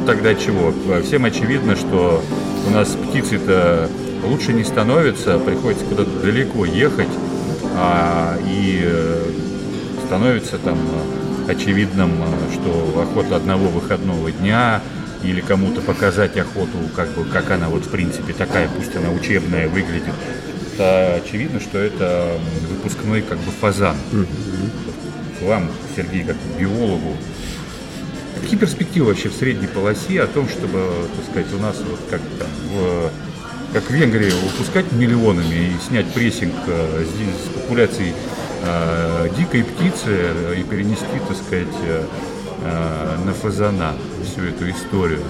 ну тогда чего? Всем очевидно, что у нас птицы-то лучше не становится, приходится куда-то далеко ехать, а, и э, становится там очевидным, что охота одного выходного дня или кому-то показать охоту, как бы, как она вот в принципе такая, пусть она учебная выглядит, то очевидно, что это выпускной как бы фазан. Вам, Сергей, как биологу, какие перспективы вообще в средней полосе о том, чтобы, так сказать, у нас вот как там в как в Венгрии выпускать миллионами и снять прессинг э, с, с популяцией э, дикой птицы и перенести, так сказать, э, э на фазана всю эту историю.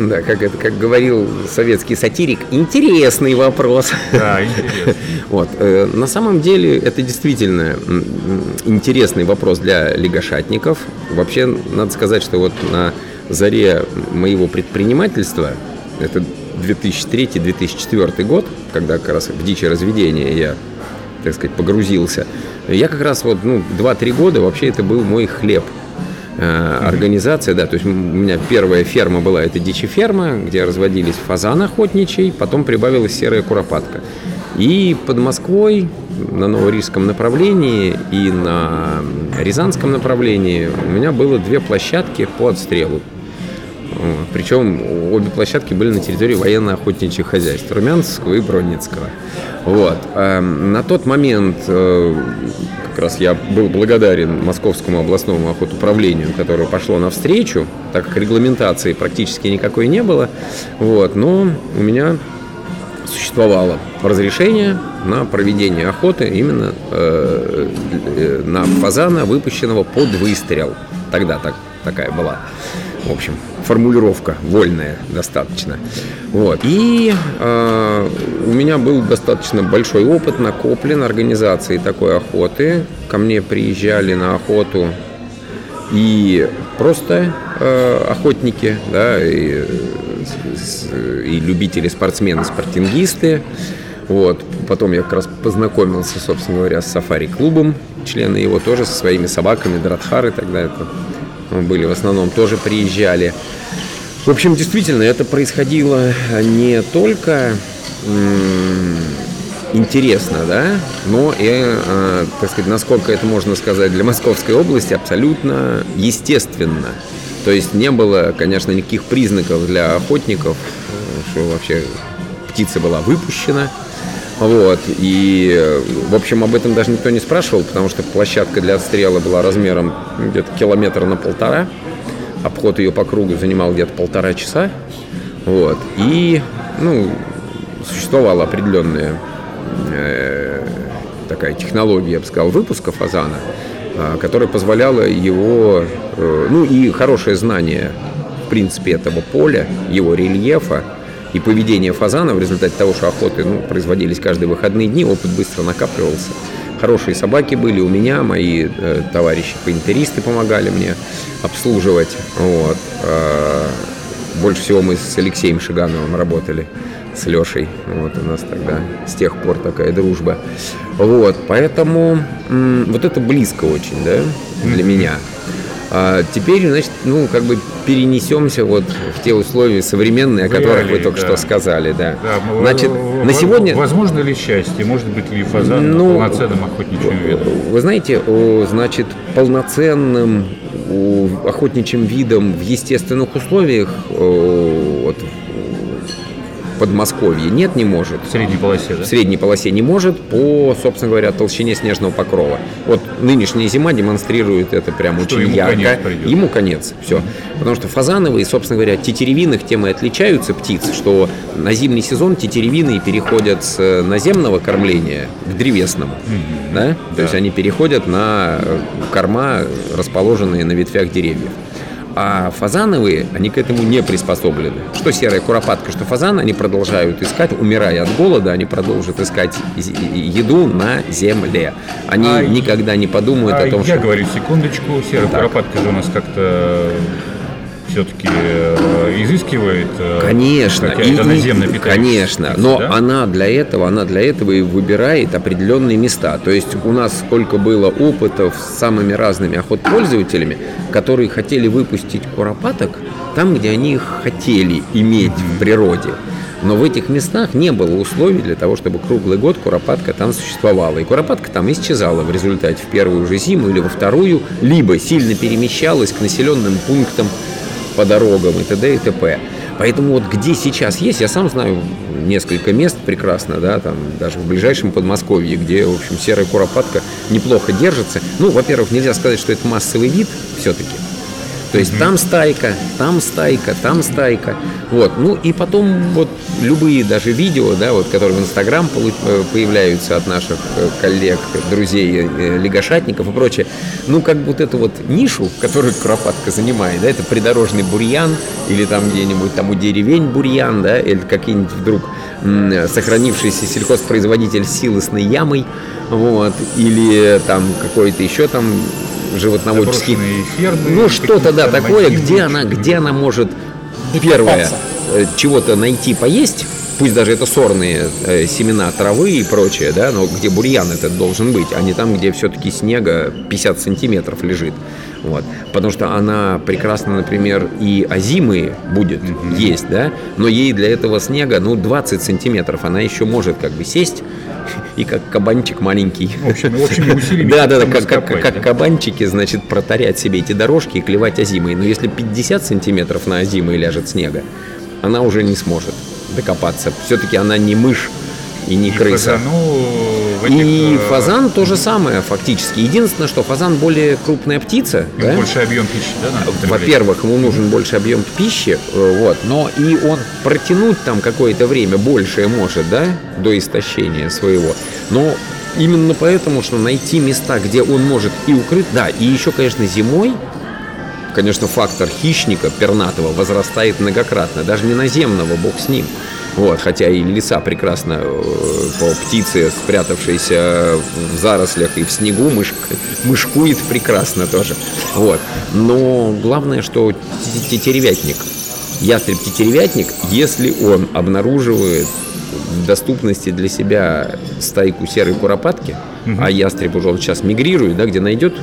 Да, как это, как говорил советский сатирик, интересный вопрос. Да, интересный. Вот, э, на самом деле это действительно интересный вопрос для лягошатников. Вообще, надо сказать, что вот на заре моего предпринимательства, это 2003-2004 год, когда как раз в дичи разведения я, так сказать, погрузился, я как раз вот ну, 2-3 года вообще это был мой хлеб – организация, да, то есть у меня первая ферма была, это дичи ферма, где разводились фазан охотничий, потом прибавилась серая куропатка. И под Москвой на Новорижском направлении и на Рязанском направлении у меня было две площадки по отстрелу. Причем обе площадки были на территории военно-охотничьих хозяйств Румянцевского и Бродницкого. Вот. Эм, на тот момент э, раз я был благодарен Московскому областному охотуправлению, которое пошло навстречу, так как регламентации практически никакой не было. Вот. Но у меня существовало разрешение на проведение охоты именно э, э на фазана, выпущенного под выстрел. Тогда так, такая была. В общем, формулировка вольная достаточно. Вот. И э, у меня был достаточно большой опыт накоплен организации такой охоты. Ко мне приезжали на охоту и просто э, охотники, да, и, и любители спортсмены, спортингисты. Вот. Потом я как раз познакомился, собственно говоря, с сафари-клубом. Члены его тоже со своими собаками, дратхары тогда это были в основном, тоже приезжали. В общем, действительно, это происходило не только интересно, да, но и, э, так сказать, насколько это можно сказать для Московской области, абсолютно естественно. То есть не было, конечно, никаких признаков для охотников, что вообще птица была выпущена. Вот. И, в общем, об этом даже никто не спрашивал, потому что площадка для отстрела была размером где-то километр на полтора. Обход ее по кругу занимал где-то полтора часа. Вот. И, ну, существовала определенная э, такая технология, я бы сказал, выпуска фазана, э, которая позволяла его, э, ну и хорошее знание, в принципе, этого поля, его рельефа, и поведение фазана в результате того, что охоты ну, производились каждые выходные дни, опыт быстро накапливался. Хорошие собаки были у меня, мои э, товарищи пейнтеристы помогали мне обслуживать. Вот. Э, больше всего мы с Алексеем Шигановым работали, с Лешей. Вот у нас тогда с тех пор такая дружба. Вот, поэтому м- вот это близко очень, да, для меня. А теперь, значит, ну, как бы перенесемся вот в те условия современные, о которых Реалии, вы только да. что сказали, да. да значит, на сегодня... Возможно ли счастье? Может быть ли фазан ну, полноценным охотничьим видом? Вы знаете, значит, полноценным охотничьим видом в естественных условиях Подмосковье нет, не может. В средней полосе, да? В средней полосе не может по, собственно говоря, толщине снежного покрова. Вот нынешняя зима демонстрирует это прям что очень ему ярко. Конец ему конец, все. Потому что фазановые, собственно говоря, тетеревинных тем и отличаются птиц, что на зимний сезон тетеревины переходят с наземного кормления к древесному. Mm-hmm. Да? То да. есть они переходят на корма, расположенные на ветвях деревьев. А фазановые, они к этому не приспособлены. Что серая куропатка, что фазан, они продолжают искать, умирая от голода, они продолжат искать еду на земле. Они а никогда не подумают а о том, я что... Я говорю, секундочку, серая так. куропатка же у нас как-то все-таки э, изыскивает э, конечно, какая-то наземная Конечно, но да? она для этого, она для этого и выбирает определенные места. То есть у нас сколько было опытов с самыми разными охотпользователями, которые хотели выпустить куропаток там, где они их хотели иметь в природе. Но в этих местах не было условий для того, чтобы круглый год куропатка там существовала. И куропатка там исчезала в результате в первую же зиму или во вторую, либо сильно перемещалась к населенным пунктам по дорогам и т.д. и т.п. Поэтому вот где сейчас есть, я сам знаю несколько мест прекрасно, да, там даже в ближайшем Подмосковье, где, в общем, серая куропатка неплохо держится. Ну, во-первых, нельзя сказать, что это массовый вид все-таки, то есть там стайка, там стайка, там стайка. Вот. Ну и потом вот любые даже видео, да, вот, которые в Инстаграм э, появляются от наших э, коллег, друзей, э, лягошатников и прочее, ну как вот эту вот нишу, которую Куропатка занимает, да, это придорожный бурьян или там где-нибудь там у деревень бурьян, да, или какие-нибудь вдруг сохранившийся сельхозпроизводитель силосной ямой, вот, или там какой-то еще там животноводческих. Фермы, ну что-то да такое, где она, где она может первое э, чего-то найти поесть, пусть даже это сорные э, семена травы и прочее, да, но где бурьян этот должен быть, а не там, где все-таки снега 50 сантиметров лежит. Вот. Потому что она прекрасно, например, и озимые будет mm-hmm. есть, да, но ей для этого снега, ну, 20 сантиметров она еще может как бы сесть и как кабанчик маленький. Общими, общими усилиями. Да, да, да, как, как, как кабанчики, значит, протарять себе эти дорожки и клевать озимые. Но если 50 сантиметров на озимые ляжет снега, она уже не сможет докопаться. Все-таки она не мышь и не и крыса. Фазану этих... И э, фазан то же самое фактически. Единственное, что фазан более крупная птица. да? Больше объем пищи, да? Во-первых, ему нужен больше объем пищи, э, вот, но и он протянуть там какое-то время большее может, да, до истощения своего. Но именно поэтому, что найти места, где он может и укрыть, да, и еще, конечно, зимой конечно, фактор хищника пернатого возрастает многократно, даже не наземного, бог с ним. Вот, хотя и леса прекрасно э, по птице, спрятавшейся в зарослях и в снегу, мышк, мышкует прекрасно тоже. Вот. Но главное, что тетеревятник, ястреб-тетеревятник, если он обнаруживает в доступности для себя стайку серой куропатки, угу. а ястреб уже сейчас мигрирует, да, где найдет,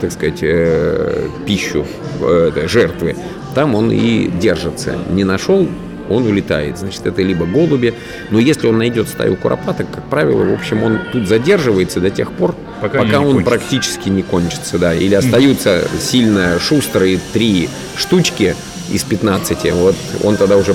так сказать, э, пищу э, жертвы, там он и держится. Не нашел, он улетает. Значит, это либо голуби, но если он найдет стаю куропаток, как правило, в общем, он тут задерживается до тех пор, пока, пока он кончится. практически не кончится, да. Или остаются сильно шустрые три штучки из 15, вот он тогда уже,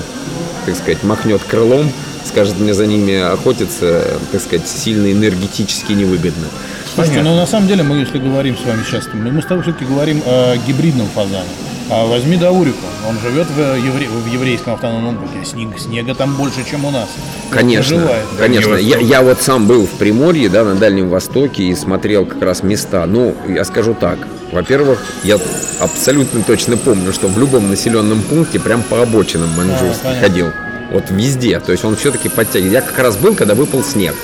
так сказать, махнет крылом, скажет мне за ними охотиться, так сказать, сильно энергетически невыгодно. Слушайте, но ну, на самом деле мы, если говорим с вами сейчас, мы с тобой все-таки говорим о гибридном фазане. А возьми Даурику, он живет в, евре... в еврейском автономном округе, снег, снега там больше, чем у нас. Конечно, конечно. Я, я вот сам был в Приморье, да, на Дальнем Востоке и смотрел как раз места. Ну, я скажу так, во-первых, я абсолютно точно помню, что в любом населенном пункте прям по обочинам маньчжурский а, ходил. Вот везде. То есть он все-таки подтягивает. Я как раз был, когда выпал снег.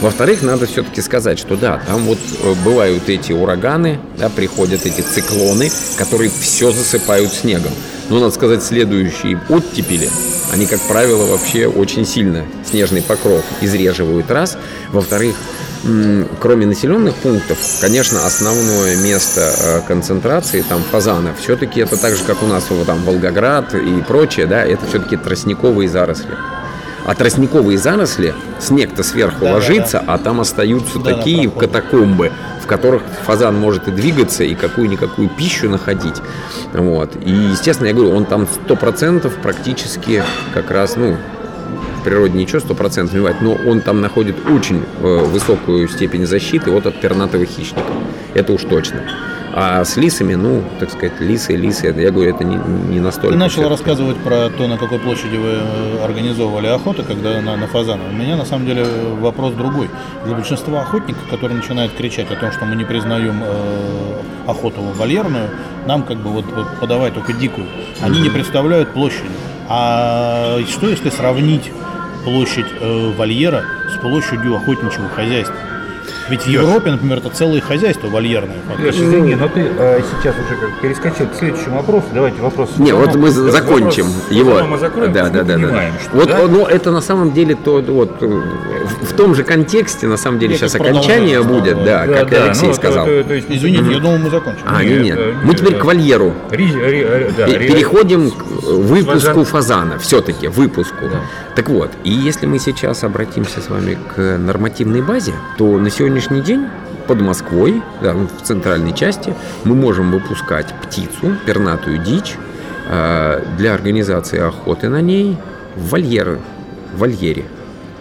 Во-вторых, надо все-таки сказать, что да, там вот э, бывают эти ураганы, да, приходят эти циклоны, которые все засыпают снегом. Но, надо сказать, следующие оттепели, они, как правило, вообще очень сильно снежный покров изреживают раз. Во-вторых, кроме населенных пунктов, конечно, основное место э, концентрации там фазанов все-таки это так же, как у нас там Волгоград и прочее, да, это все-таки тростниковые заросли. А тростниковые заросли, снег-то сверху да, ложится, да, да. а там остаются да, такие катакомбы, в которых фазан может и двигаться, и какую-никакую пищу находить. Вот. И, естественно, я говорю, он там сто процентов практически как раз, ну, природе ничего сто процентов не бывает, но он там находит очень э, высокую степень защиты от пернатого хищника. Это уж точно. А с лисами, ну, так сказать, лисы, лисы, я говорю, это не, не настолько. Ты начал рассказывать про то, на какой площади вы э, организовывали охоту, когда на, на фазана. У меня на самом деле вопрос другой. Для большинства охотников, которые начинают кричать о том, что мы не признаем э, охоту вольерную, нам как бы вот, вот подавать только дикую, они не представляют площади. А что если сравнить площадь э, вольера с площадью охотничьего хозяйства? Ведь в Европе, например, это целые хозяйства вольерные. Леш, извини, но ты э, сейчас уже как перескочил к следующему вопросу. Давайте вопрос. Не, вот мы закончим вопрос его. мы закроем, да, мы да, да, понимаем, да. что, Вот, да, ну, это на самом деле то, вот э, в, в том же контексте, на самом деле, Это сейчас окончание будет, снова. да, как да, Алексей ну, сказал. то- то- то есть, Извините, я думал, мы закончим. А, Нет, нет, нет. э, Мы теперь нет. к вольеру. ри- ри- ри- да, Переходим к выпуску Фазан. фазана, все-таки выпуску. Так вот, и если мы сейчас обратимся с вами к нормативной базе, то на сегодняшний день под Москвой, да, ну, в центральной части, мы можем выпускать птицу, пернатую дичь, э, для организации охоты на ней в вольеры, в вольере.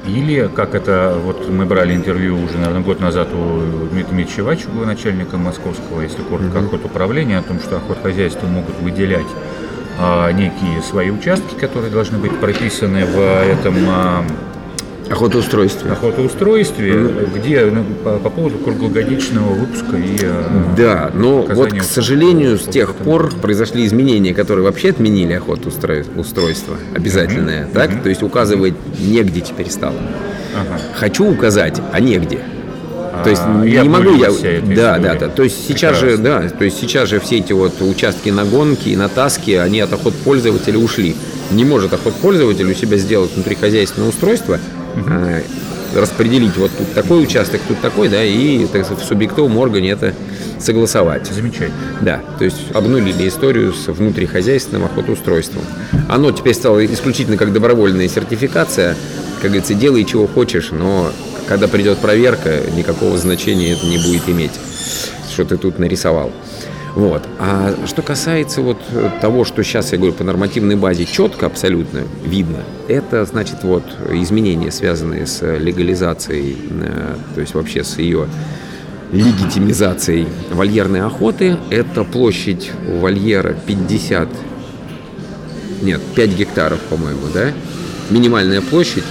Или, как это, вот мы брали интервью уже, наверное, год назад у Дмитрия Дмитриевича Вачугова, начальника московского, если коротко, охотуправления, о том, что охотхозяйства могут выделять некие свои участки, которые должны быть прописаны в этом а, Охотоустройство. охотоустройстве, где ну, по, по поводу круглогодичного выпуска и а, Да, но вот, к сожалению, с тех пор произошли изменения, которые вообще отменили охотоустройство обязательное, так? То есть указывать негде теперь стало. Ага. Хочу указать, а негде. То есть А, не могу я. вся эта Да, да, да. То есть сейчас же, да, то есть сейчас же все эти вот участки на гонки и на таски, они от охот пользователя ушли. Не может охот пользователь у себя сделать внутрихозяйственное устройство, э, распределить вот тут такой участок, тут такой, да, и так сказать, в субъектовом органе это согласовать. Замечательно. Да, то есть обнулили историю с внутрихозяйственным охотоустройством. Оно теперь стало исключительно как добровольная сертификация. Как говорится, делай чего хочешь, но когда придет проверка, никакого значения это не будет иметь, что ты тут нарисовал. Вот. А что касается вот того, что сейчас я говорю по нормативной базе четко абсолютно видно, это значит вот изменения, связанные с легализацией, э, то есть вообще с ее легитимизацией вольерной охоты. Это площадь вольера 50, нет, 5 гектаров, по-моему, да? Минимальная площадь,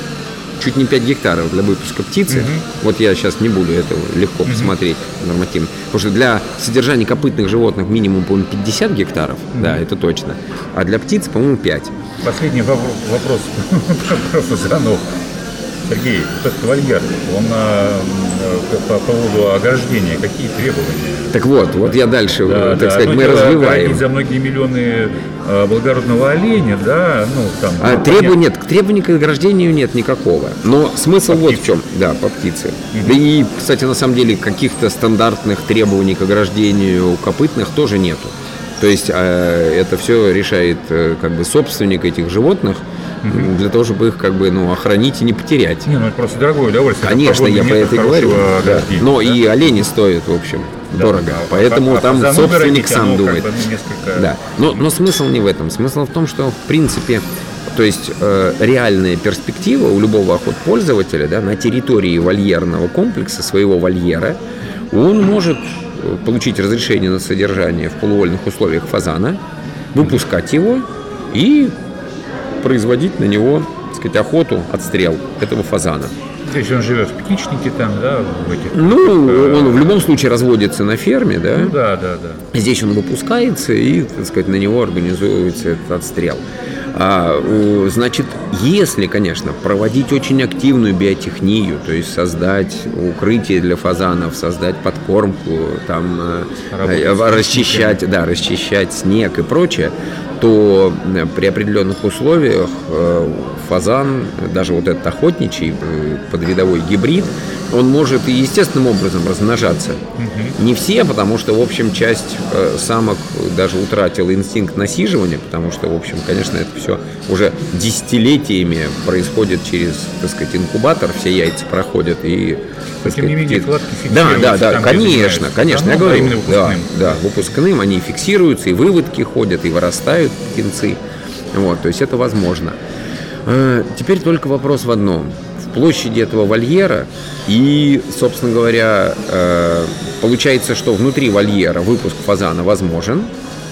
чуть не 5 гектаров для выпуска птицы. Вот я сейчас не буду этого легко посмотреть нормативно. Потому что для содержания копытных животных минимум, по-моему, 50 гектаров, да, это точно. А для птиц, по-моему, 5. Последний вопро- вопрос про фазанов. Сергей, вот этот вольер, он а, м, по по поводу ограждения, какие требования? Так вот, вот я дальше, Да, так да. сказать, Одно мы развиваем. за многие миллионы а, благородного оленя, да, ну там. А ну, понятно. нет, требований к ограждению нет никакого. Но смысл вот в чем. Да, по птице. Да и, кстати, на самом деле каких-то стандартных требований к ограждению копытных тоже нету. То есть э, это все решает э, как бы собственник этих животных для того, чтобы их как бы ну охранить и не потерять. Не, ну это просто дорогое удовольствие. Конечно, я про это и говорю. Да. ограждения, Но да? и олени стоят, в общем, Да, дорого. да. Поэтому А- а там фазану собственник сам оно как думает. бы, ну, несколько- Да. Но, но смысл не в этом. Смысл в том, что в принципе, то есть э, реальная перспектива у любого охотпользователя да, на территории вольерного комплекса, своего вольера, он может э, получить разрешение на содержание в полувольных условиях фазана, выпускать его и производить на него так сказать, охоту, отстрел этого фазана. То есть он живет в птичнике там, да, в этих. Ну, э, он в любом случае разводится на ферме, да? Ну да, да, да. Здесь он выпускается и, так сказать, на него организуется этот отстрел. А, значит, если, конечно, проводить очень активную биотехнию, то есть создать укрытие для фазанов, создать подкормку, там э, Работать э, расчищать, да, расчищать снег и прочее, то при определенных условиях э, фазан, даже вот этот охотничий э, подвидовой гибрид, он может и естественным образом размножаться. Не все, потому что, в общем, часть э, самок даже утратила инстинкт насиживания, потому что, в общем, конечно, это все уже десятилетиями происходит через, так сказать, инкубатор, все яйца проходят и... так тем не сказать, менее, птиц- кладки Да, да, да, там, конечно, конечно, я говорю, да, да, выпускным они фиксируются, и выводки ходят, и вырастают птенцы. Вот, то есть это возможно. Э, Теперь только вопрос в одном. В площади этого вольера и, собственно говоря, э, получается, что внутри вольера выпуск фазана возможен,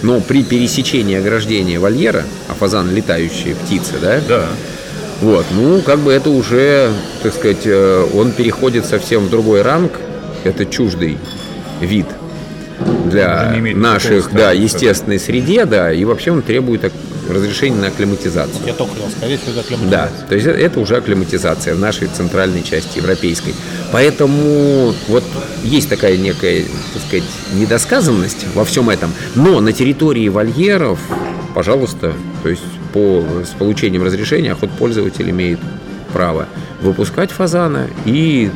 но при пересечении ограждения вольера, а фазан летающая птица, да, Да. вот, ну, как бы это уже, так сказать, э, он переходит совсем в другой ранг, это чуждый вид. для наших, да, естественной среде, да, и вообще он требует разрешения на акклиматизацию. Я только хотел сказать, что это акклиматизация. Да, то есть это уже акклиматизация в нашей центральной части европейской. Поэтому вот есть такая некая, так сказать, недосказанность во всем этом. Но на территории вольеров, пожалуйста, то есть по, с получением разрешения охотпользователь имеет право выпускать фазана и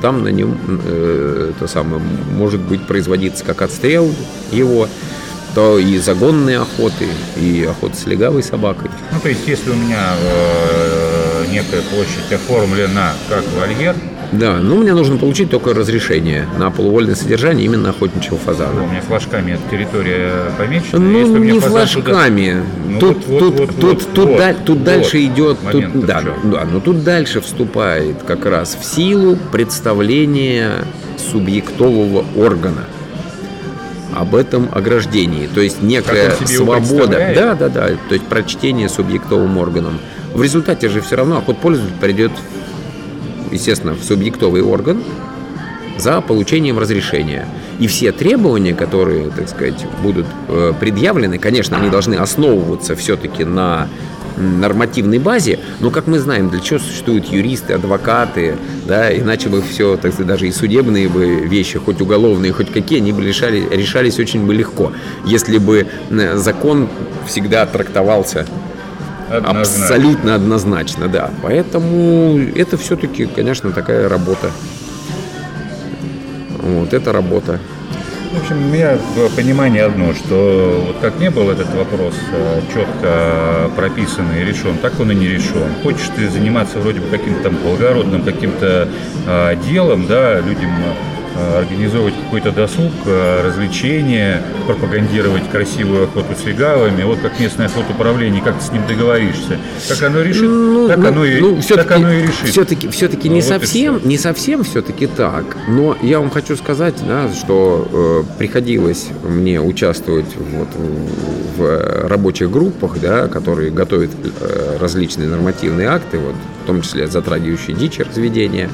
там на нем э, это самое, может быть производиться как отстрел его, то и загонные охоты, и охота с легавой собакой. Ну, то есть, если у меня э, некая площадь оформлена как вольер, да, ну мне нужно получить только разрешение на полувольное содержание именно охотничьего фазана. У меня флажками эта территория помечена. Ну, Если не флажками. Туда... Тут, ну, тут, вот, тут, вот, тут, вот, да, тут вот, дальше идет, тут, да, да, но тут дальше вступает как раз в силу представления субъектового органа об этом ограждении. То есть некая свобода. Да, да, да. То есть прочтение субъектовым органом. В результате же все равно охотпользователь придет естественно, в субъектовый орган за получением разрешения. И все требования, которые, так сказать, будут э, предъявлены, конечно, они должны основываться все-таки на нормативной базе, но, как мы знаем, для чего существуют юристы, адвокаты, да, иначе бы все, так сказать, даже и судебные бы вещи, хоть уголовные, хоть какие, они бы решали, решались очень бы легко, если бы закон всегда трактовался Однозначно. Абсолютно однозначно, да. Поэтому это все-таки, конечно, такая работа. Вот, это работа. В общем, у меня понимание одно, что вот как не был этот вопрос э, четко прописан и решен, так он и не решен. Хочешь ты заниматься вроде бы каким-то там благородным каким-то э, делом, да, людям организовывать какой-то досуг, э, развлечения, пропагандировать красивую охоту с легавыми. Вот как местное охотуправление, как ты с ним договоришься. Как оно решит, ну, так, ну, оно и, ну, так оно и решит. Все-таки, все-таки ну, не, вот совсем, не совсем все-таки так. Но я вам хочу сказать, да, что э, приходилось мне участвовать вот, в рабочих группах, да, которые готовят э, различные нормативные акты, вот, в том числе затрагивающие дичь разведения.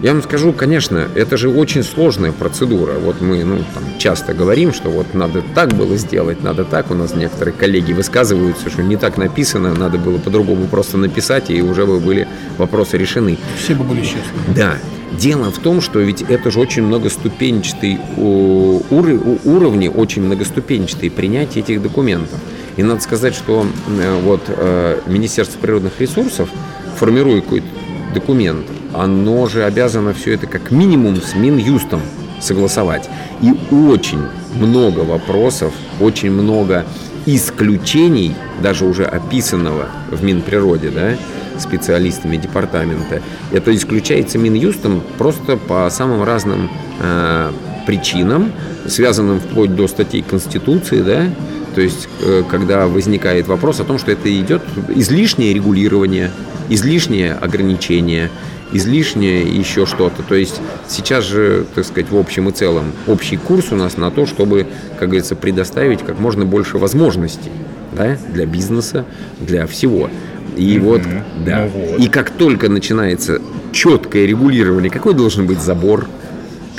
Я вам скажу, конечно, это же очень сложная процедура. Вот мы ну, там, часто говорим, что вот надо так было сделать, надо так. У нас некоторые коллеги высказываются, что не так написано, надо было по-другому просто написать, и уже бы были вопросы решены. Все бы были честны. Да. Дело в том, что ведь это же очень многоступенчатый уровни, очень многоступенчатые принятие этих документов. И надо сказать, что э, вот э, Министерство природных ресурсов, формируя какой-то документ, оно же обязано все это как минимум с Минюстом согласовать. И очень много вопросов, очень много исключений, даже уже описанного в Минприроде, да, специалистами департамента. Это исключается Минюстом просто по самым разным э, причинам, связанным вплоть до статей Конституции, да, то есть, э, когда возникает вопрос о том, что это идет излишнее регулирование, излишнее ограничение, излишнее еще что-то. То есть сейчас же, так сказать, в общем и целом общий курс у нас на то, чтобы, как говорится, предоставить как можно больше возможностей да, для бизнеса, для всего. И mm-hmm. вот, да. Ну вот. И как только начинается четкое регулирование, какой должен быть забор,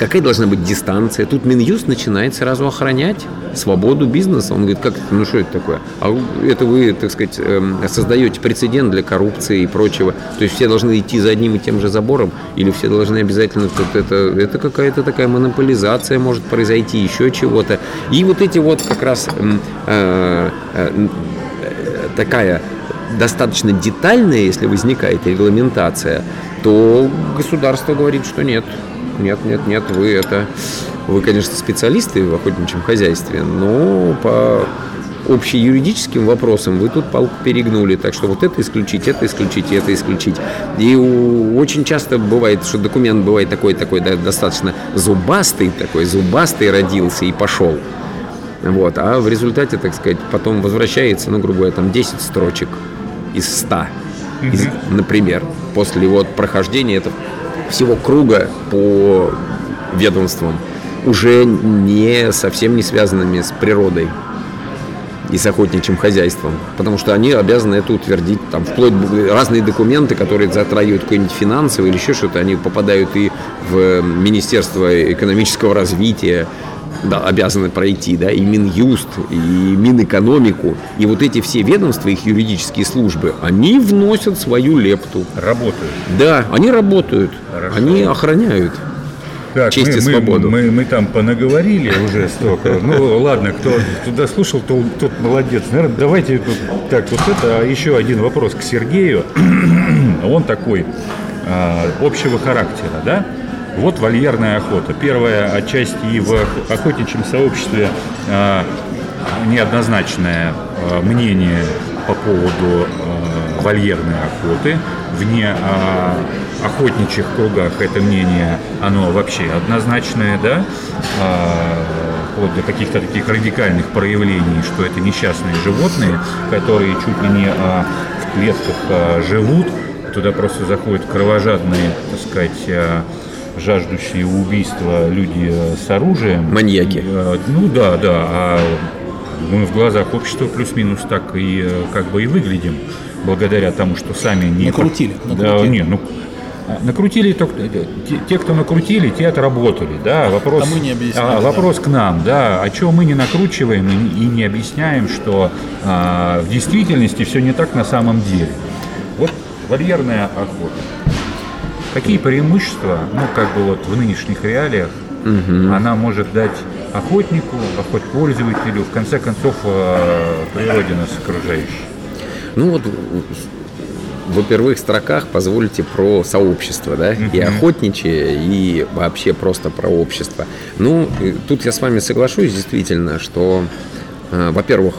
какая должна быть дистанция. Тут Минюст начинает сразу охранять свободу бизнеса. Он говорит, как ну что это такое? А это вы, так сказать, эм, создаете прецедент для коррупции и прочего. То есть все должны идти за одним и тем же забором, или все должны обязательно, это, это, это какая-то такая монополизация может произойти, еще чего-то. И вот эти вот как раз эм, э, э, такая достаточно детальная, если возникает регламентация, то государство говорит, что нет, нет, нет, нет, вы это, вы, конечно, специалисты в охотничьем хозяйстве, но по общеюридическим вопросам вы тут палку перегнули, так что вот это исключить, это исключить, это исключить. И очень часто бывает, что документ бывает такой, такой да, достаточно зубастый, такой зубастый родился и пошел. Вот, а в результате, так сказать, потом возвращается, ну, грубо говоря, там 10 строчек из 100, из, например, после вот прохождения этого всего круга по ведомствам, уже не совсем не связанными с природой и с охотничьим хозяйством, потому что они обязаны это утвердить, там вплоть разные документы, которые затрагивают какое-нибудь финансовое или еще что-то, они попадают и в Министерство экономического развития, да, обязаны пройти, да, и Минюст, и Минэкономику, и вот эти все ведомства, их юридические службы, они вносят свою лепту. Работают. Да, они работают, Хорошо. они охраняют. Так, Честь мы, и мы- свободу. Мы, мы там понаговорили уже столько. Ну ладно, кто туда слушал, то тот молодец. Наверное, давайте тут- так вот это а еще один вопрос к Сергею. Он такой а, общего характера, да? Вот вольерная охота. Первая отчасти и в охотничьем сообществе а, неоднозначное а, мнение по поводу а, вольерной охоты. Вне охотничьих кругах это мнение, оно вообще однозначное, да, вплоть до каких-то таких радикальных проявлений, что это несчастные животные, которые чуть ли не в клетках живут, туда просто заходят кровожадные, так сказать, жаждущие убийства люди а, с оружием. Маньяки. Э, Ну да, да. А мы в глазах общества плюс-минус так и э, как бы и выглядим, благодаря тому, что сами не... Накрутили, Да, накрутили. не, ну, накрутили только э, те, те, кто накрутили, те отработали, да. Вопрос, А мы не объясняем, а, да. вопрос к нам, да. А чего мы не накручиваем и, не- и не объясняем, что а, в действительности все не так на самом деле. Вот вольерная охота. Какие преимущества, ну, как бы вот в нынешних реалиях, она может дать охотнику, охотпользователю, в конце концов, э, природе нас окружающей? Ну вот во первых строках позвольте про сообщество, да, и охотничье, и вообще просто про общество. Ну, тут я с вами соглашусь, действительно, что, э, во-первых,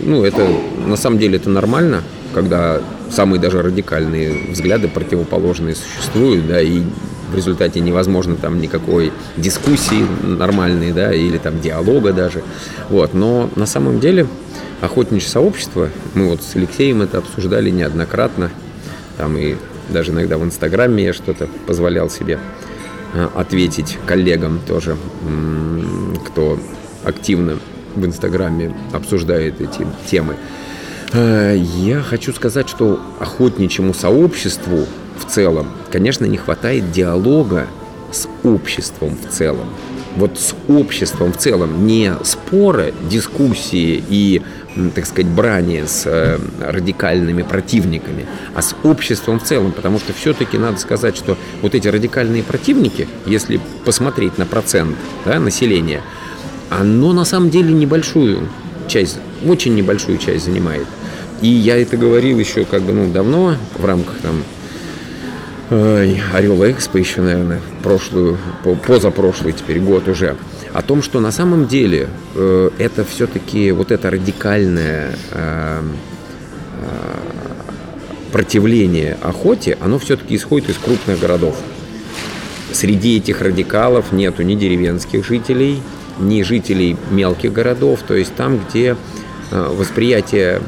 ну, это на самом деле это нормально, когда самые даже радикальные взгляды противоположные существуют, да, и в результате невозможно там никакой дискуссии нормальной, да, или там диалога даже. Вот. Но на самом деле охотничье сообщество, мы вот с Алексеем это обсуждали неоднократно, там и даже иногда в Инстаграме я что-то позволял себе э, ответить коллегам тоже, кто активно в Инстаграме обсуждает эти темы. Э, Я хочу сказать, что охотничьему сообществу в целом, конечно, не хватает диалога с обществом в целом. Вот с обществом в целом, не спора, дискуссии и, так сказать, брани с э, радикальными противниками, а с обществом в целом, потому что все-таки надо сказать, что вот эти радикальные противники, если посмотреть на процент да, населения, оно на самом деле небольшую часть, очень небольшую часть занимает. И я это говорил еще как бы ну, давно в рамках там Орел Экспо еще, наверное, прошлую, по- позапрошлый теперь год уже, о том, что на самом деле э, это все-таки вот это радикальное э, э, противление охоте, оно все-таки исходит из крупных городов. Среди этих радикалов нету ни деревенских жителей, ни жителей мелких городов, то есть там, где восприятие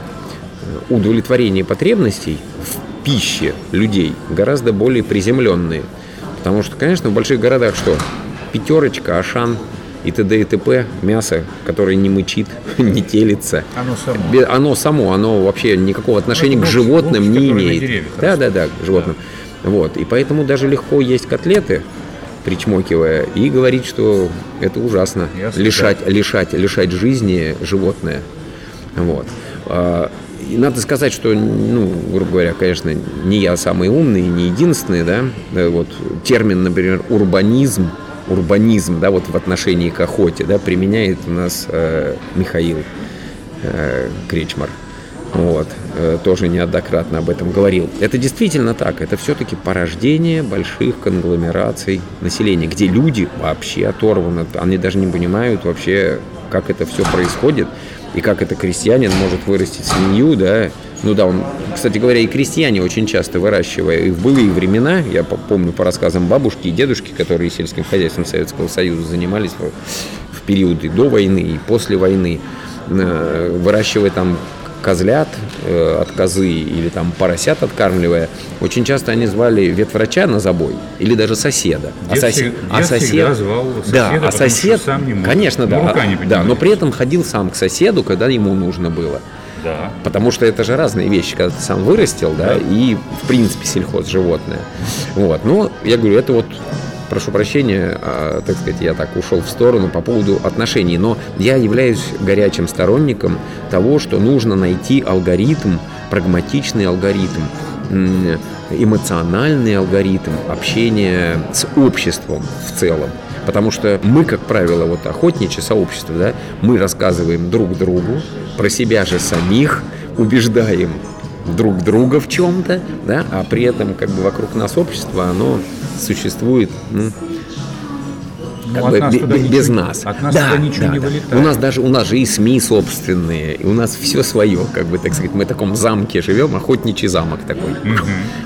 э, удовлетворения потребностей в пище людей гораздо более приземленные. Потому что, конечно, в больших городах что? Пятерочка, ашан и т.д. и т.п. Мясо, которое не мычит, не телится. Оно само. Оно само, оно вообще никакого отношения Ну, к животным волчи, не имеет. деревьях Да, да, да, к животным. Вот. И поэтому даже легко есть котлеты, причмокивая, и говорить, что это ужасно. Ясно, лишать, лишать, лишать жизни животное. Вот. И надо сказать, что, ну, грубо говоря, конечно, не я самый умный, не единственный, Да, вот термин, например, урбанизм, урбанизм, да, вот в отношении к охоте, да, применяет у нас э, Михаил э, Кречмар. Вот, э, тоже неоднократно об этом говорил. Это действительно так. Это все-таки порождение больших конгломераций населения, где люди вообще оторваны. Они даже не понимают вообще, как это все происходит и как это крестьянин может вырастить свинью, да. Ну да, он, кстати говоря, и крестьяне очень часто выращивая, и в былые времена, я по- помню по рассказам бабушки и дедушки, которые сельским хозяйством Советского Союза занимались в, в периоды до войны и после войны, э, выращивая там козлят э, от козы или там поросят откармливая, очень часто они звали ветврача на забой или даже соседа. Дед всег- дед всегда звал да, соседа, а потому что сосед, сам не мог. конечно, Ну, да, рука не да, но при этом ходил сам к соседу, когда ему нужно было. Да. Потому что это же разные вещи, когда ты сам вырастил, да, Да. и в принципе сельхоз животное. Вот. Но я говорю, это вот прошу прощения, а, так сказать, я так ушел в сторону по поводу отношений, но я являюсь горячим сторонником того, что нужно найти алгоритм, прагматичный алгоритм, эмоциональный алгоритм общения с обществом в целом. Потому что мы, как правило, вот охотничье сообщество, да, мы рассказываем друг другу про себя же самих, убеждаем друг друга в чем-то, да, а при этом как бы вокруг нас общество, оно существует ну, как ну, бы, нас без ничего, нас. От нас да, ничего да, не вылетает. У нас даже у нас же и СМИ собственные, и у нас все свое, как бы так сказать, мы в таком замке живем, охотничий замок такой. Угу.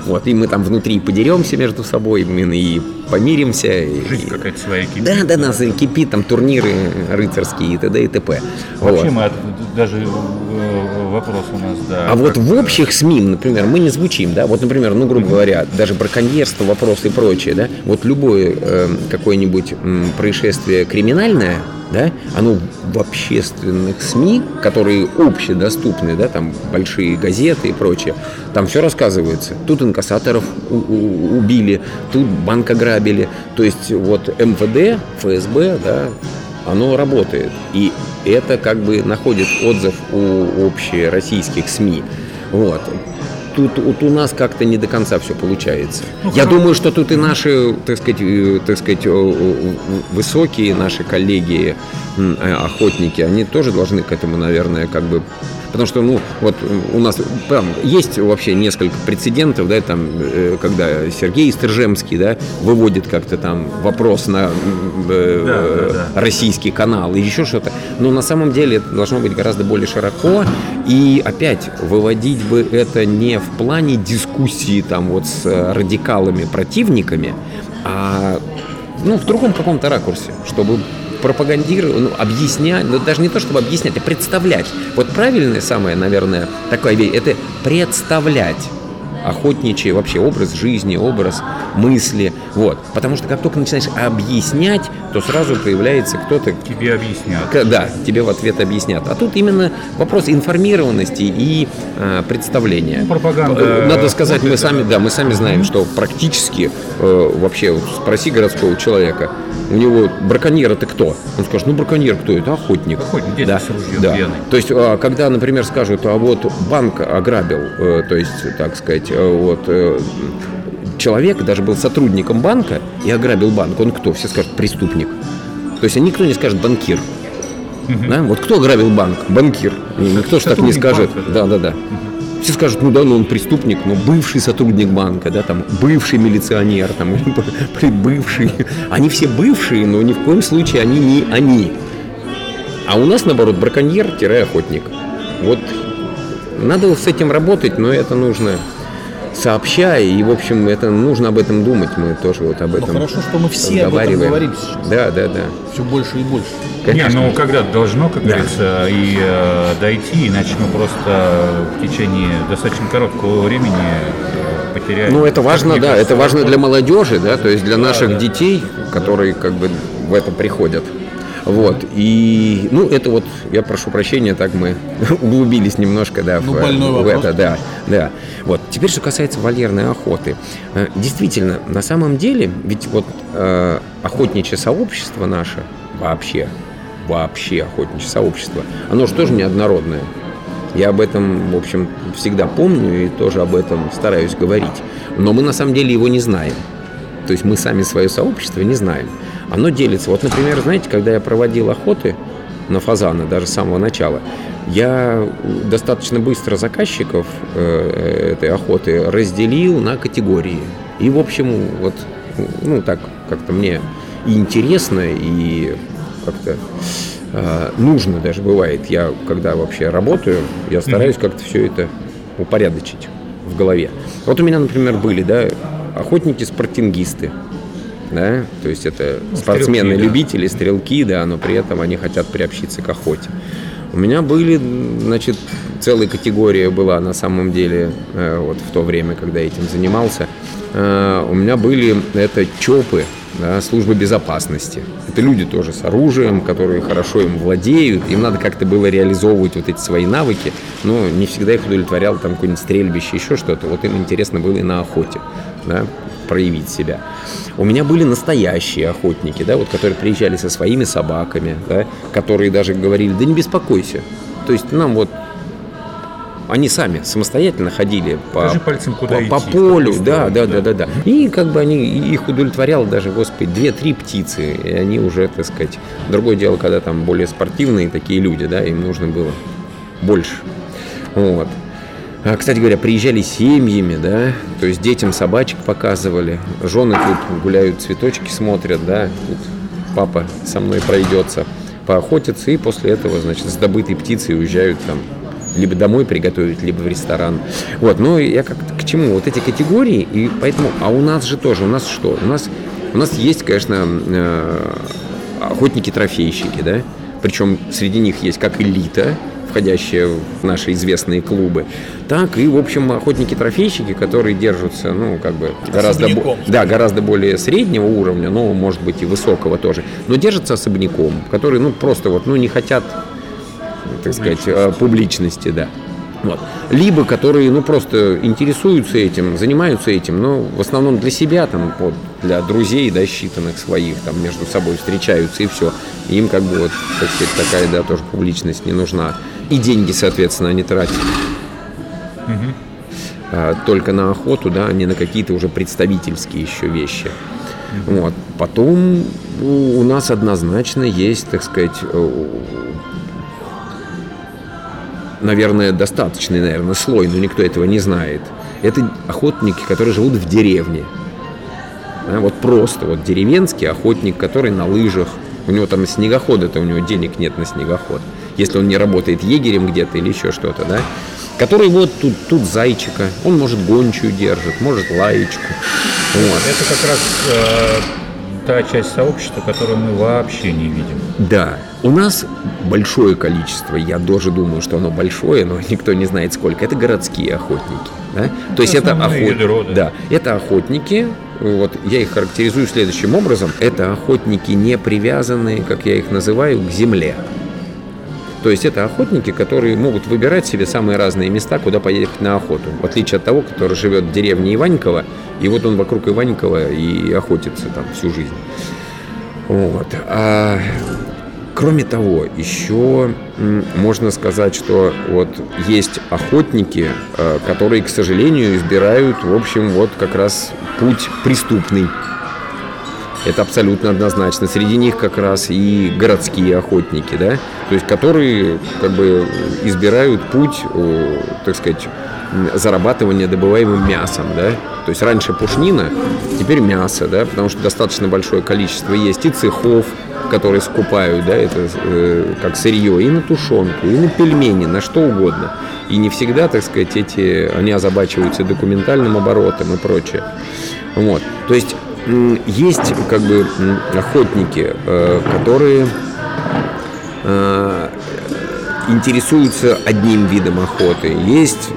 Вот и мы там внутри подеремся между собой, мы и помиримся. Жизнь и... какая-то своя кипит. Да, да, нас кипит, там турниры рыцарские и т.д. и т.п. Вообще вот. мы от, даже э, вопрос у нас, да. А вот в общих СМИ, например, мы не звучим, да, вот, например, ну, грубо говоря, даже браконьерство, вопросы и прочее, да, вот любое э, какое-нибудь э, происшествие криминальное, да, оно в общественных СМИ, которые общедоступны, да, там большие газеты и прочее, там все рассказывается. Тут инкассаторов убили, тут банк ограбили. То есть вот МВД, ФСБ, да, оно работает. И это как бы находит отзыв у общероссийских СМИ. Вот тут вот у нас как-то не до конца все получается. Ну, Я думаю, что тут и наши, так сказать, э, так сказать, высокие наши коллеги, э, охотники, они тоже должны к этому, наверное, как бы Потому что, ну, вот у нас там есть вообще несколько прецедентов, да, там, э, когда Сергей Стержемский, да, выводит как-то там вопрос на э, да, да, да. российский канал и еще что-то. Но на самом деле это должно быть гораздо более широко. И опять, выводить бы это не в плане дискуссии там вот с радикалами, противниками, а ну, в другом каком-то ракурсе, чтобы пропагандировать, ну, объяснять, ну, даже не то, чтобы объяснять, а представлять. Вот правильное самое, наверное, вещь, это представлять охотничий вообще образ жизни, образ мысли. Вот. Потому что как только начинаешь объяснять, то сразу появляется кто-то... Тебе объяснят. Да, тебе в ответ объяснят. А тут именно вопрос информированности и э, представления. Ну, пропаганда. Надо сказать, мы сами, да, мы сами знаем, что практически э, вообще спроси городского человека, у него браконьер это кто? Он скажет, ну браконьер кто? Это охотник. Охотник, да, с ружьем, да. То есть, а, когда, например, скажут, а вот банк ограбил, э, то есть, так сказать, э, вот э, человек даже был сотрудником банка и ограбил банк, он кто? Все скажут преступник. То есть никто не скажет банкир. Угу. Да? Вот кто ограбил банк? Банкир. Никто же так не скажет. Банка, да, да, да. Угу. Все скажут, ну да, ну он преступник, но бывший сотрудник банка, да, там, бывший милиционер, там, бывший. Они все бывшие, но ни в коем случае они не они. А у нас, наоборот, браконьер-охотник. Вот надо с этим работать, но это нужно сообщая, и, в общем, это нужно об этом думать, мы тоже вот об этом Но хорошо, что мы все об этом говорим сейчас. Да, да, да. Все больше и больше. Конечно. Не, ну когда-то должно, как да. говорится, и э, дойти, иначе мы просто в течение достаточно короткого времени э, потеряем. Ну, это важно, да, это важно для молодежи, да, то есть для да, наших да. детей, которые как бы в это приходят. Вот. И, ну, это вот, я прошу прощения, так мы углубились немножко, да, ну, в, в это, да, да. Вот. Теперь, что касается вольерной охоты. Э, действительно, на самом деле, ведь вот э, охотничье сообщество наше вообще, вообще охотничье сообщество, оно же тоже неоднородное. Я об этом, в общем, всегда помню и тоже об этом стараюсь говорить. Но мы на самом деле его не знаем. То есть мы сами свое сообщество не знаем оно делится. Вот, например, знаете, когда я проводил охоты на фазана даже с самого начала, я достаточно быстро заказчиков э, этой охоты разделил на категории. И, в общем, вот, ну, так как-то мне и интересно, и как-то э, нужно даже бывает. Я, когда вообще работаю, я стараюсь mm-hmm. как-то все это упорядочить в голове. Вот у меня, например, были, да, охотники-спортингисты да, то есть это ну, спортсмены, стрелки, любители, да. стрелки, да, но при этом они хотят приобщиться к охоте. У меня были, значит, целая категория была на самом деле, э, вот в то время, когда этим занимался, э, у меня были это ЧОПы, да, службы безопасности. Это люди тоже с оружием, которые хорошо им владеют, им надо как-то было реализовывать вот эти свои навыки, но не всегда их удовлетворял там какое-нибудь стрельбище, еще что-то. Вот им интересно было и на охоте, да, проявить себя. У меня были настоящие охотники, да, вот, которые приезжали со своими собаками, да, которые даже говорили, да не беспокойся. То есть нам вот они сами самостоятельно ходили по, пальцем, куда по, идти, по полю, да, да. да, да, да. И как бы они их удовлетворяло даже, господи, две-три птицы, и они уже, так сказать, другое дело, когда там более спортивные такие люди, да, им нужно было больше. Вот. А, Кстати говоря, приезжали семьями, да, то есть детям собачек показывали, жены тут гуляют, цветочки смотрят, да, тут папа со мной пройдется, поохотятся, и после этого, значит, с добытой птицей уезжают там либо домой приготовить, либо в ресторан. Вот, ну я как к чему? Вот эти категории, и поэтому, а у нас же тоже, у нас что? У нас, у нас есть, конечно, э, охотники-трофейщики, да, причем среди них есть как элита, входящая в наши известные клубы, так и, в общем, охотники-трофейщики, которые держатся, ну, как бы гораздо, бо- да, гораздо более среднего уровня, но, может быть, и высокого тоже, но держатся особняком, которые, ну, просто вот, ну, не хотят так сказать, э, публичности, да. Вот. Либо которые, ну, просто интересуются этим, занимаются этим, но в основном для себя, там, вот, для друзей, да, считанных своих, там, между собой встречаются и все. Им, как бы, вот, так сказать, такая, да, тоже публичность не нужна. И деньги, соответственно, они тратят. А, только на охоту, да, а не на какие-то уже представительские еще вещи. Вот. Потом у у нас однозначно есть, так сказать, э, наверное, достаточный, наверное, слой, но никто этого не знает. Это охотники, которые живут в деревне. Да, вот просто вот деревенский охотник, который на лыжах. У него там снегохода-то, у него денег нет на снегоход. Если он не работает егерем где-то или еще что-то, да. Который вот тут, тут зайчика, он может гончую держит, может лаечку. Вот. Это как раз э, та часть сообщества, которую мы вообще не видим. Да, у нас большое количество, я тоже думаю, что оно большое, но никто не знает сколько. Это городские охотники. Да? То есть это, охот- ядро, да. да, это охотники, вот я их характеризую следующим образом. Это охотники не привязанные, как я их называю, к земле. То есть это охотники, которые могут выбирать себе самые разные места, куда поехать на охоту. В отличие от того, который живет в деревне Иванькова, и вот он вокруг Иванькова и охотится там всю жизнь. Вот. А, кроме того, еще можно сказать, что вот есть охотники, э, которые, к сожалению, избирают, в общем, вот как раз путь преступный. Это абсолютно однозначно. Среди них как раз и городские охотники, да, то есть которые как бы избирают путь, э, так сказать, зарабатывания добываемым мясом, да. То есть раньше пушнина, теперь мясо, да, потому что достаточно большое количество есть и цехов, которые скупают, да, это э, как сырье и на тушенку, и на пельмени, на что угодно. И не всегда, так сказать, эти, они озабачиваются документальным оборотом и прочее. Вот. То есть есть как бы охотники, э, которые э, интересуются одним видом охоты. Есть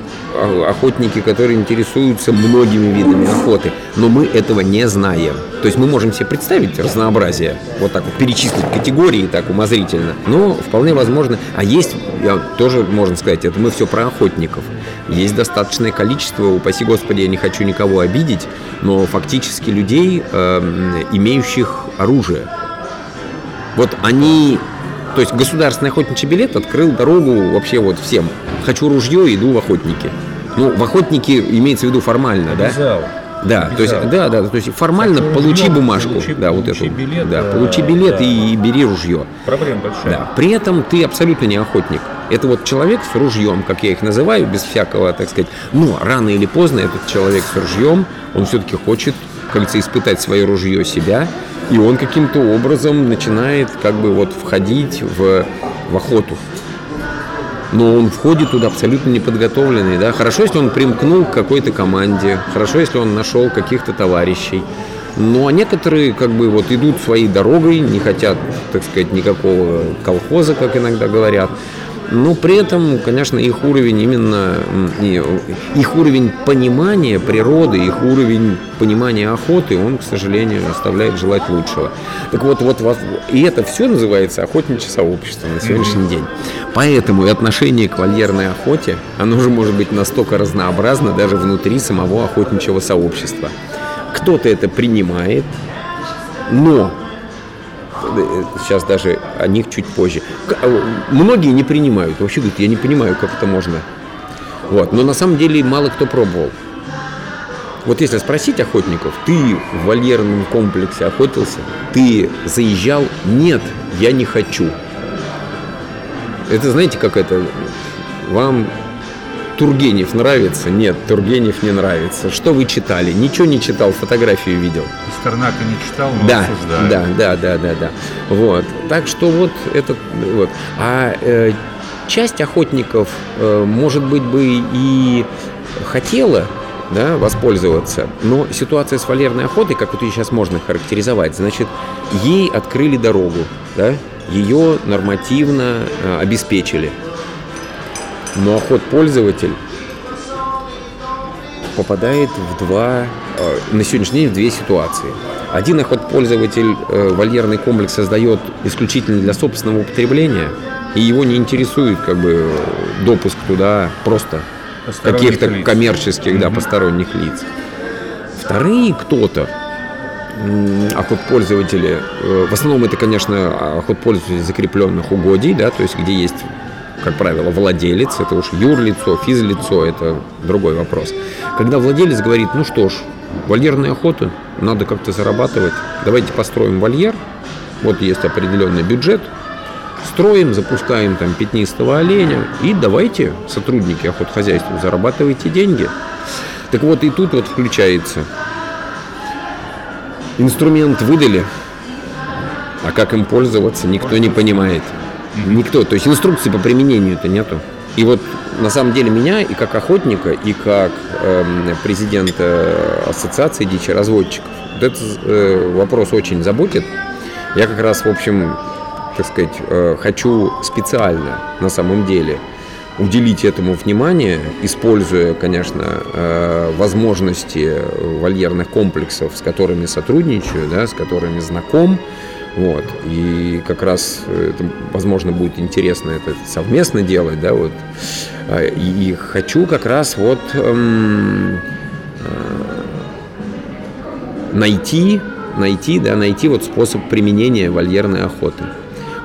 охотники, которые интересуются многими видами охоты, но мы этого не знаем. То есть мы можем себе представить разнообразие, вот так вот перечислить категории так умозрительно, но вполне возможно, а есть, я тоже можно сказать, это мы все про охотников. Есть достаточное количество, упаси Господи, я не хочу никого обидеть, но фактически людей, эм, имеющих оружие. Вот они, то есть государственный охотничий билет открыл дорогу вообще вот всем. Хочу ружье, иду в охотники. Ну, в охотники имеется в виду формально, да? Зал. Да, то есть, Обязал. да, да, то есть формально Хочу получи ружье, бумажку, получи- да, вот получи эту, билет, да, да, получи билет да. и бери ружье. Проблема большая. Да. При этом ты абсолютно не охотник. Это вот человек с ружьем, как я их называю, без всякого, так сказать. Но рано или поздно этот человек с ружьем, он все-таки хочет, как испытать свое ружье себя, и он каким-то образом начинает как бы вот входить в, в охоту. Но он входит туда абсолютно неподготовленный, да. Хорошо, если он примкнул к какой-то команде, хорошо, если он нашел каких-то товарищей. Ну, а некоторые как бы вот идут своей дорогой, не хотят, так сказать, никакого колхоза, как иногда говорят. Но при этом, конечно, их уровень именно, их уровень понимания природы, их уровень понимания охоты, он, к сожалению, оставляет желать лучшего. Так вот, вот, вот и это все называется охотничье сообщество на сегодняшний день. Поэтому и отношение к вольерной охоте, оно же может быть настолько разнообразно даже внутри самого охотничьего сообщества. кто-то это принимает, но сейчас даже о них чуть позже. Многие не принимают. Вообще говорят, я не понимаю, как это можно. Вот. Но на самом деле мало кто пробовал. Вот если спросить охотников, ты в вольерном комплексе охотился, ты заезжал? Нет, я не хочу. Это знаете, как это? Вам Тургенев нравится? Нет, Тургенев не нравится. Что вы читали? Ничего не читал, фотографию видел. Стернака не читал, но да, осуждаю. Да, да, да, да, да. Вот. Так что вот это вот. А э, часть охотников, э, может быть, бы и хотела да, воспользоваться. Но ситуация с вольерной охотой, как вот ее сейчас можно характеризовать, значит, ей открыли дорогу, да, ее нормативно э, обеспечили. Но охот-пользователь попадает в два, э, на сегодняшний день в две ситуации. Один охот-пользователь э, вольерный комплекс создает исключительно для собственного употребления, и его не интересует как бы допуск туда просто каких-то коммерческих, да, посторонних лиц. Вторые кто-то, охот-пользователи, э, в основном это, конечно, охот-пользователи закрепленных угодий, да, то есть где есть, как правило, владелец, это уж юрлицо, физлицо, это другой вопрос. Когда владелец говорит, ну что ж, вольерная охота, надо как-то зарабатывать, давайте построим вольер, вот есть определенный бюджет, строим, запускаем там пятнистого оленя, и давайте, сотрудники охотхозяйства, зарабатывайте деньги. Так вот, и тут вот включается. Инструмент выдали, а как им пользоваться, никто не понимает. Никто. То есть инструкции по применению это нету. И вот на самом деле меня и как охотника, и как э, президента Ассоциации дичеразводчиков вот этот э, вопрос очень заботит. Я как раз, в общем, так сказать, э, хочу специально на самом деле уделить этому внимание, используя, конечно, э, возможности вольерных комплексов, с которыми сотрудничаю, да, с которыми знаком. Вот. И как раз это, возможно, будет интересно это совместно делать, да, вот. Э, и хочу как раз вот эм, найти, найти, да, найти вот способ применения вольерной охоты.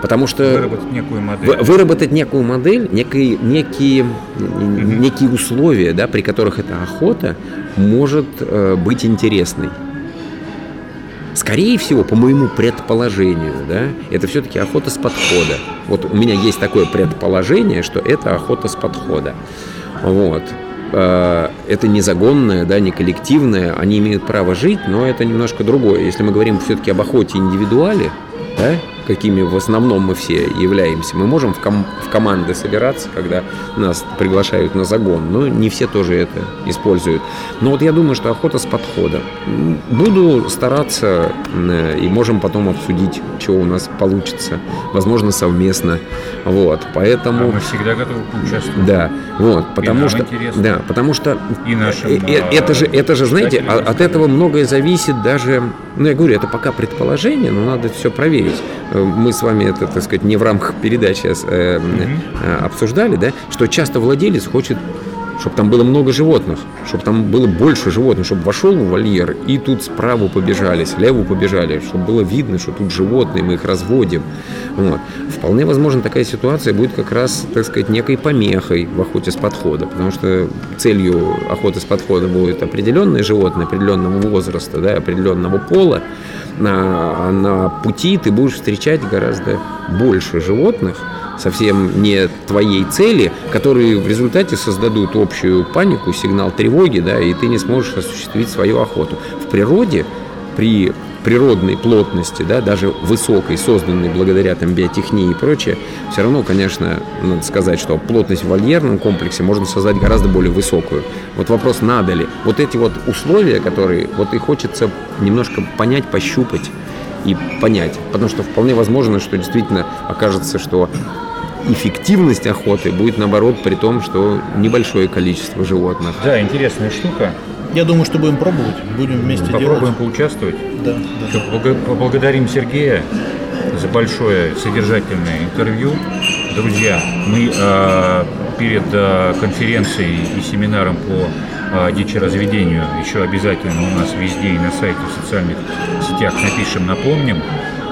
Потому что выработать некую модель, выработать некую модель, некие, некие, mm некие условия, да, при которых эта охота может э, быть интересной. Скорее всего, по моему предположению, да, это все-таки охота с подхода. Вот у меня есть такое предположение, что это охота с подхода. Вот. Э, это не загонное, да, не коллективное, они имеют право жить, но это немножко другое. Если мы говорим все-таки об охоте индивидуале, да, какими в основном мы все являемся. Мы можем в, ком- в команды собираться, когда нас приглашают на загон, но не все тоже это используют. Но вот я думаю, что охота с подхода. Буду стараться и можем потом обсудить, что у нас получится, возможно, совместно. Вот, поэтому... А мы всегда готовы поучаствовать. Да, вот, потому что... Интересно. Да, потому что... И нашим, э, э, это же, это же, знаете, а, от этого многое зависит даже... Ну, я говорю, это пока предположение, но надо все проверить мы с вами это, так сказать, не в рамках передачи э, э, обсуждали, да, что часто владелец хочет чтобы там было много животных, чтобы там было больше животных, чтобы вошел в вольер и тут справа побежали, слева побежали, чтобы было видно, что тут животные, мы их разводим. Вот. Вполне возможно, такая ситуация будет как раз, так сказать, некой помехой в охоте с подхода, потому что целью охоты с подхода будет определенное животное, определенного возраста, да, определенного пола, на, на пути ты будешь встречать гораздо больше животных, совсем не твоей цели, которые в результате создадут общую панику, сигнал тревоги, да, и ты не сможешь осуществить свою охоту. В природе при природной плотности, да, даже высокой, созданной благодаря там биотехнии и прочее, все равно, конечно, надо сказать, что плотность в вольерном комплексе можно создать гораздо более высокую. Вот вопрос, надо ли. Вот эти вот условия, которые, вот и хочется немножко понять, пощупать и понять. Потому что вполне возможно, что действительно окажется, что эффективность охоты будет наоборот при том, что небольшое количество животных. Да, интересная штука. Я думаю, что будем пробовать, будем вместе Попробуем делать. поучаствовать. Да, да. Поблагодарим Сергея за большое содержательное интервью. Друзья, мы э, перед э, конференцией и семинаром по э, дичеразведению, еще обязательно у нас везде и на сайте, в социальных сетях напишем, напомним.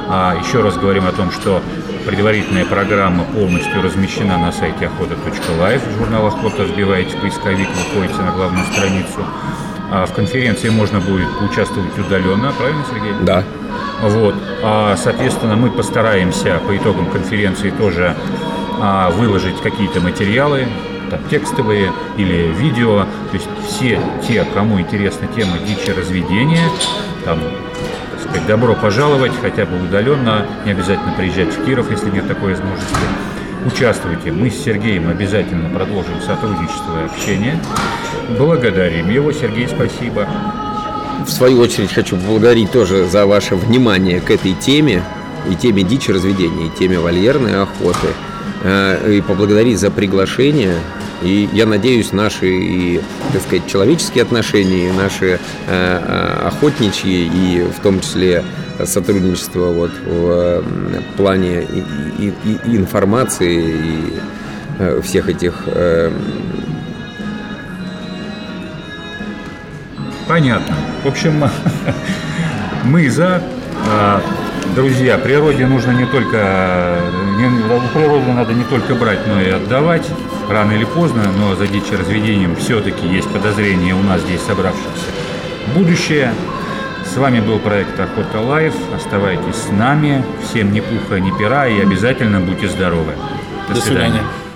А еще раз говорим о том, что предварительная программа полностью размещена на сайте охота.лайф. Журнал «Охота» вбиваете в поисковик, выходите на главную страницу. А в конференции можно будет участвовать удаленно, правильно, Сергей? Да. Вот. А, соответственно, мы постараемся по итогам конференции тоже а, выложить какие-то материалы, там, текстовые или видео. То есть все те, кому интересна тема дичи разведения, там, сказать, добро пожаловать, хотя бы удаленно, не обязательно приезжать в Киров, если нет такой возможности. Участвуйте. Мы с Сергеем обязательно продолжим сотрудничество и общение. Благодарим его. Сергей, спасибо. В свою очередь хочу поблагодарить тоже за ваше внимание к этой теме, и теме дичи разведения, и теме вольерной охоты, э, и поблагодарить за приглашение. И я надеюсь, наши, и, так сказать, человеческие отношения, наши э, э, охотничьи, и в том числе сотрудничество вот в плане и, и, и информации, и всех этих Понятно. В общем, мы за. А, друзья, природе нужно не только... У природы надо не только брать, но и отдавать. Рано или поздно, но за дичеразведением все-таки есть подозрение у нас здесь собравшихся. Будущее. С вами был проект Охота Life. Оставайтесь с нами. Всем ни пуха, ни пера и обязательно будьте здоровы. До, До свидания. свидания.